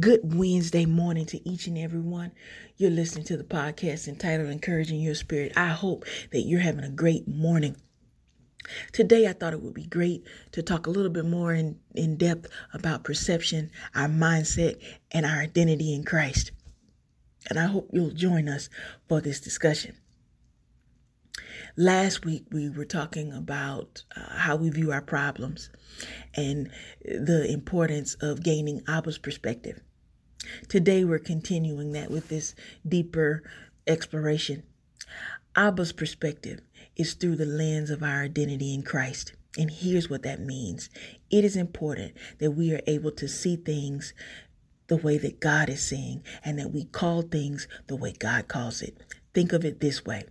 Good Wednesday morning to each and every one. You're listening to the podcast entitled Encouraging Your Spirit. I hope that you're having a great morning. Today, I thought it would be great to talk a little bit more in, in depth about perception, our mindset, and our identity in Christ. And I hope you'll join us for this discussion. Last week, we were talking about uh, how we view our problems and the importance of gaining Abba's perspective. Today, we're continuing that with this deeper exploration. Abba's perspective is through the lens of our identity in Christ. And here's what that means it is important that we are able to see things the way that God is seeing and that we call things the way God calls it. Think of it this way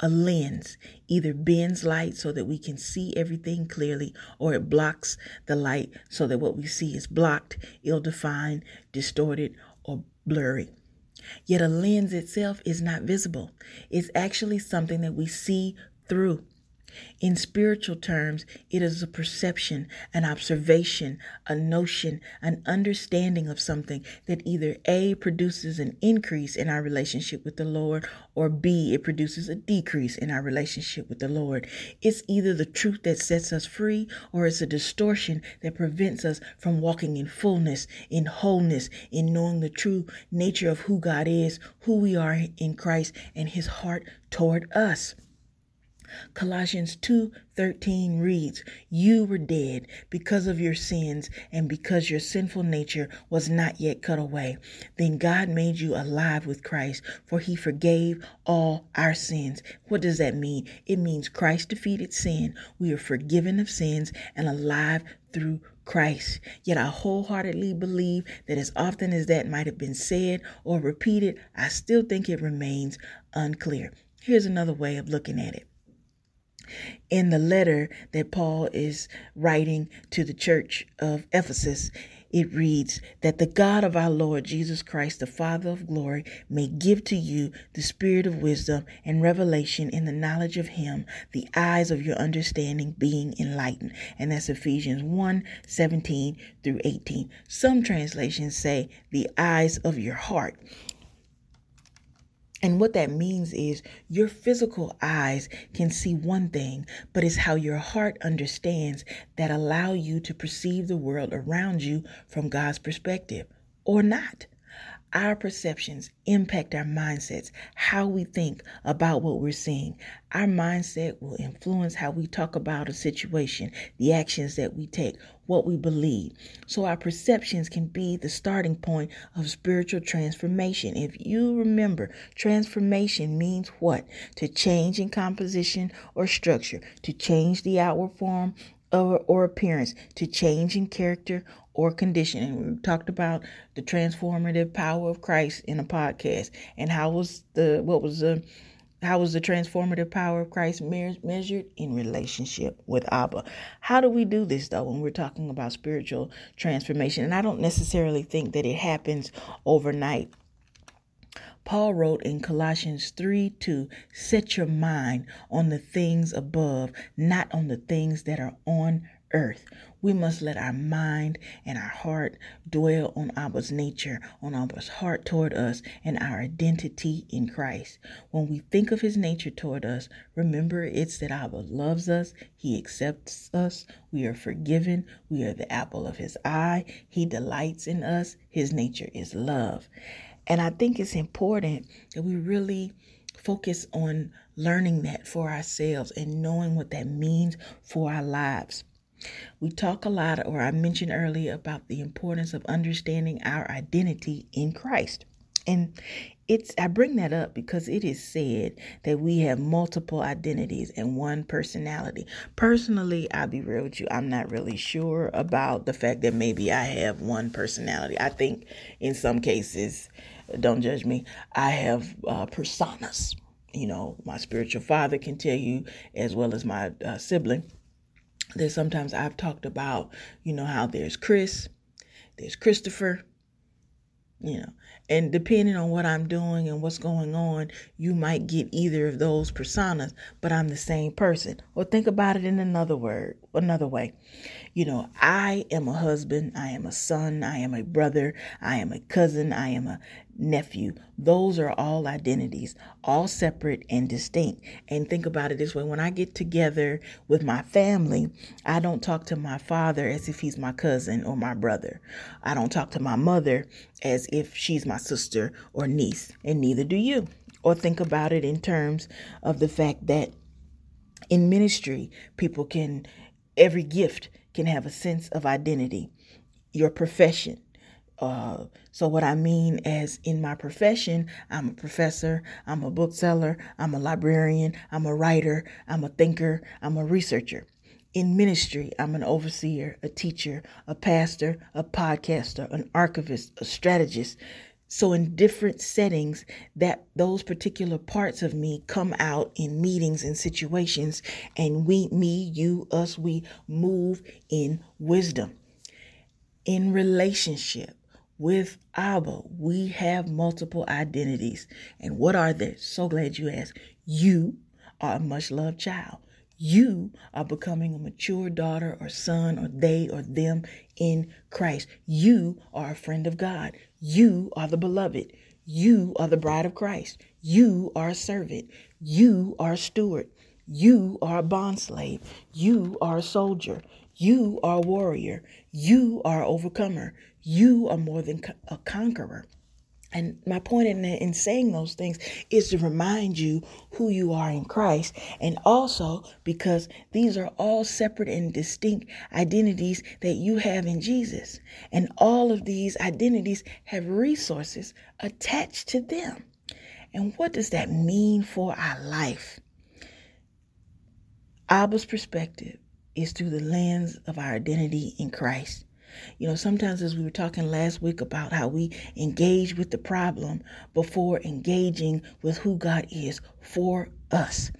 a lens either bends light so that we can see everything clearly, or it blocks the light so that what we see is blocked, ill defined, distorted, or blurry. Yet a lens itself is not visible. It's actually something that we see through. In spiritual terms, it is a perception, an observation, a notion, an understanding of something that either A produces an increase in our relationship with the Lord or B it produces a decrease in our relationship with the Lord. It's either the truth that sets us free or it's a distortion that prevents us from walking in fullness, in wholeness, in knowing the true nature of who God is, who we are in Christ, and his heart toward us. Colossians 2:13 reads, "You were dead because of your sins and because your sinful nature was not yet cut away. Then God made you alive with Christ, for he forgave all our sins." What does that mean? It means Christ defeated sin. We are forgiven of sins and alive through Christ. Yet I wholeheartedly believe that as often as that might have been said or repeated, I still think it remains unclear. Here's another way of looking at it in the letter that Paul is writing to the church of Ephesus, it reads that the God of our Lord Jesus Christ, the Father of glory, may give to you the spirit of wisdom and revelation in the knowledge of Him, the eyes of your understanding being enlightened. And that's Ephesians 1 17 through 18. Some translations say the eyes of your heart. And what that means is your physical eyes can see one thing, but it's how your heart understands that allow you to perceive the world around you from God's perspective or not. Our perceptions impact our mindsets, how we think about what we're seeing. Our mindset will influence how we talk about a situation, the actions that we take, what we believe. So, our perceptions can be the starting point of spiritual transformation. If you remember, transformation means what? To change in composition or structure, to change the outward form or, appearance, to change in character or condition. And we talked about the transformative power of Christ in a podcast and how was the what was the how was the transformative power of Christ measured in relationship with Abba? How do we do this though when we're talking about spiritual transformation? And I don't necessarily think that it happens overnight. Paul wrote in Colossians 3 2, set your mind on the things above, not on the things that are on earth. We must let our mind and our heart dwell on Abba's nature, on Abba's heart toward us, and our identity in Christ. When we think of his nature toward us, remember it's that Abba loves us, he accepts us, we are forgiven, we are the apple of his eye, he delights in us, his nature is love. And I think it's important that we really focus on learning that for ourselves and knowing what that means for our lives. We talk a lot, or I mentioned earlier, about the importance of understanding our identity in Christ. And it's I bring that up because it is said that we have multiple identities and one personality. Personally, I'll be real with you, I'm not really sure about the fact that maybe I have one personality. I think in some cases, don't judge me, I have uh, personas. You know, my spiritual father can tell you, as well as my uh, sibling there's sometimes I've talked about, you know, how there's Chris, there's Christopher, you know, and depending on what I'm doing and what's going on, you might get either of those personas, but I'm the same person. Or think about it in another word, another way. You know, I am a husband, I am a son, I am a brother, I am a cousin, I am a nephew. Those are all identities, all separate and distinct. And think about it this way when I get together with my family, I don't talk to my father as if he's my cousin or my brother. I don't talk to my mother as if she's my sister or niece, and neither do you. Or think about it in terms of the fact that in ministry, people can, every gift can have a sense of identity. Your profession, uh, so what I mean as in my profession, I'm a professor, I'm a bookseller, I'm a librarian, I'm a writer, I'm a thinker, I'm a researcher. In ministry, I'm an overseer, a teacher, a pastor, a podcaster, an archivist, a strategist. So in different settings that those particular parts of me come out in meetings and situations and we me you us we move in wisdom in relationship with Abba, we have multiple identities. And what are they? So glad you asked. You are a much loved child. You are becoming a mature daughter or son or they or them in Christ. You are a friend of God. You are the beloved. You are the bride of Christ. You are a servant. You are a steward. You are a bondslave. You are a soldier. You are a warrior. You are an overcomer. You are more than a conqueror. And my point in, in saying those things is to remind you who you are in Christ, and also because these are all separate and distinct identities that you have in Jesus. And all of these identities have resources attached to them. And what does that mean for our life? Abba's perspective is through the lens of our identity in Christ. You know, sometimes as we were talking last week about how we engage with the problem before engaging with who God is for us.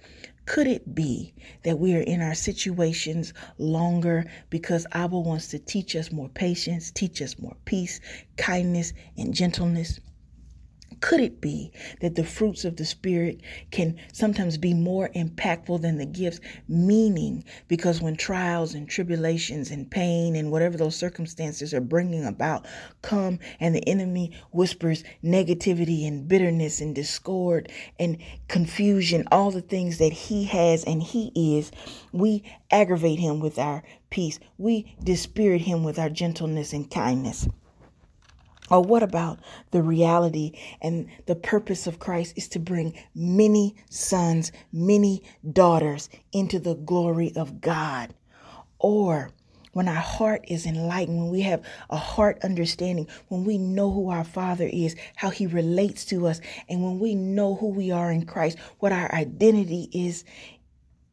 Could it be that we are in our situations longer because Abba wants to teach us more patience, teach us more peace, kindness, and gentleness? Could it be that the fruits of the Spirit can sometimes be more impactful than the gifts? Meaning, because when trials and tribulations and pain and whatever those circumstances are bringing about come and the enemy whispers negativity and bitterness and discord and confusion, all the things that he has and he is, we aggravate him with our peace. We dispirit him with our gentleness and kindness. Or what about the reality and the purpose of Christ is to bring many sons, many daughters into the glory of God? Or when our heart is enlightened, when we have a heart understanding, when we know who our Father is, how He relates to us, and when we know who we are in Christ, what our identity is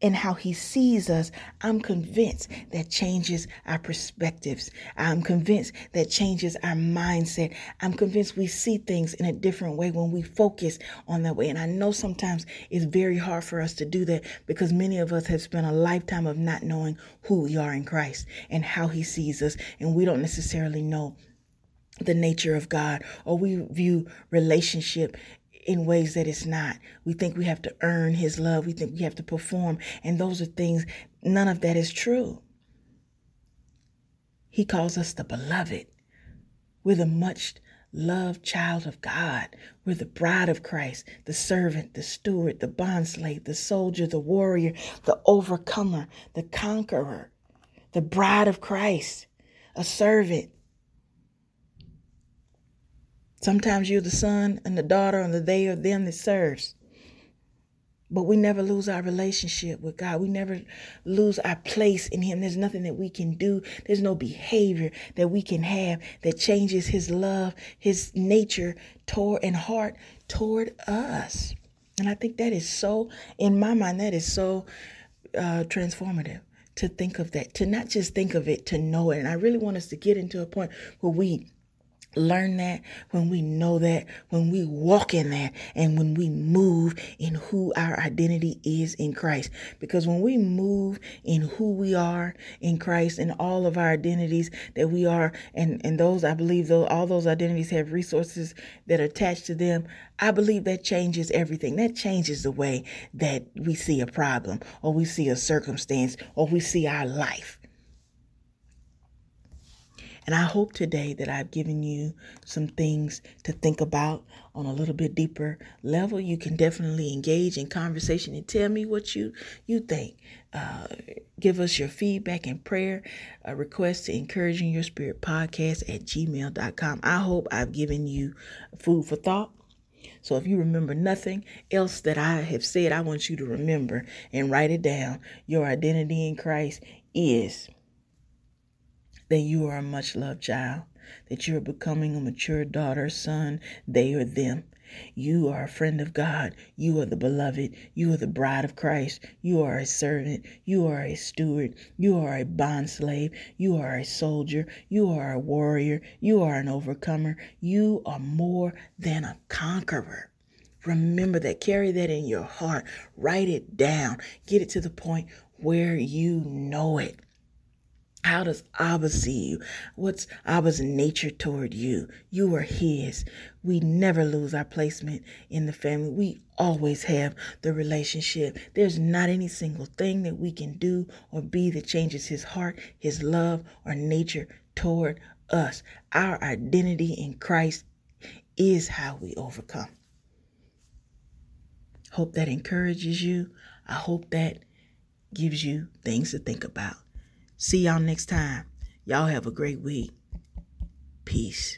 and how he sees us, I'm convinced that changes our perspectives. I'm convinced that changes our mindset. I'm convinced we see things in a different way when we focus on that way. And I know sometimes it's very hard for us to do that because many of us have spent a lifetime of not knowing who we are in Christ and how he sees us. And we don't necessarily know the nature of God, or we view relationship in ways that it's not. We think we have to earn his love. We think we have to perform. And those are things, none of that is true. He calls us the beloved. We're the much loved child of God. We're the bride of Christ, the servant, the steward, the bondslave, the soldier, the warrior, the overcomer, the conqueror, the bride of Christ, a servant, Sometimes you're the son and the daughter and the they or them that serves. But we never lose our relationship with God. We never lose our place in Him. There's nothing that we can do. There's no behavior that we can have that changes His love, His nature toward and heart toward us. And I think that is so, in my mind, that is so uh, transformative to think of that, to not just think of it, to know it. And I really want us to get into a point where we learn that, when we know that, when we walk in that, and when we move in who our identity is in Christ. Because when we move in who we are in Christ and all of our identities that we are, and, and those, I believe, though, all those identities have resources that are attached to them, I believe that changes everything. That changes the way that we see a problem, or we see a circumstance, or we see our life. And I hope today that I've given you some things to think about on a little bit deeper level. You can definitely engage in conversation and tell me what you you think. Uh, give us your feedback and prayer a request to encouraging your spirit podcast at gmail.com. I hope I've given you food for thought. So if you remember nothing else that I have said, I want you to remember and write it down. Your identity in Christ is that you are a much loved child, that you are becoming a mature daughter, son, they or them. You are a friend of God. You are the beloved. You are the bride of Christ. You are a servant. You are a steward. You are a bond slave. You are a soldier. You are a warrior. You are an overcomer. You are more than a conqueror. Remember that. Carry that in your heart. Write it down. Get it to the point where you know it. How does Abba see you? What's Abba's nature toward you? You are his. We never lose our placement in the family. We always have the relationship. There's not any single thing that we can do or be that changes his heart, his love, or nature toward us. Our identity in Christ is how we overcome. Hope that encourages you. I hope that gives you things to think about. See y'all next time. Y'all have a great week. Peace.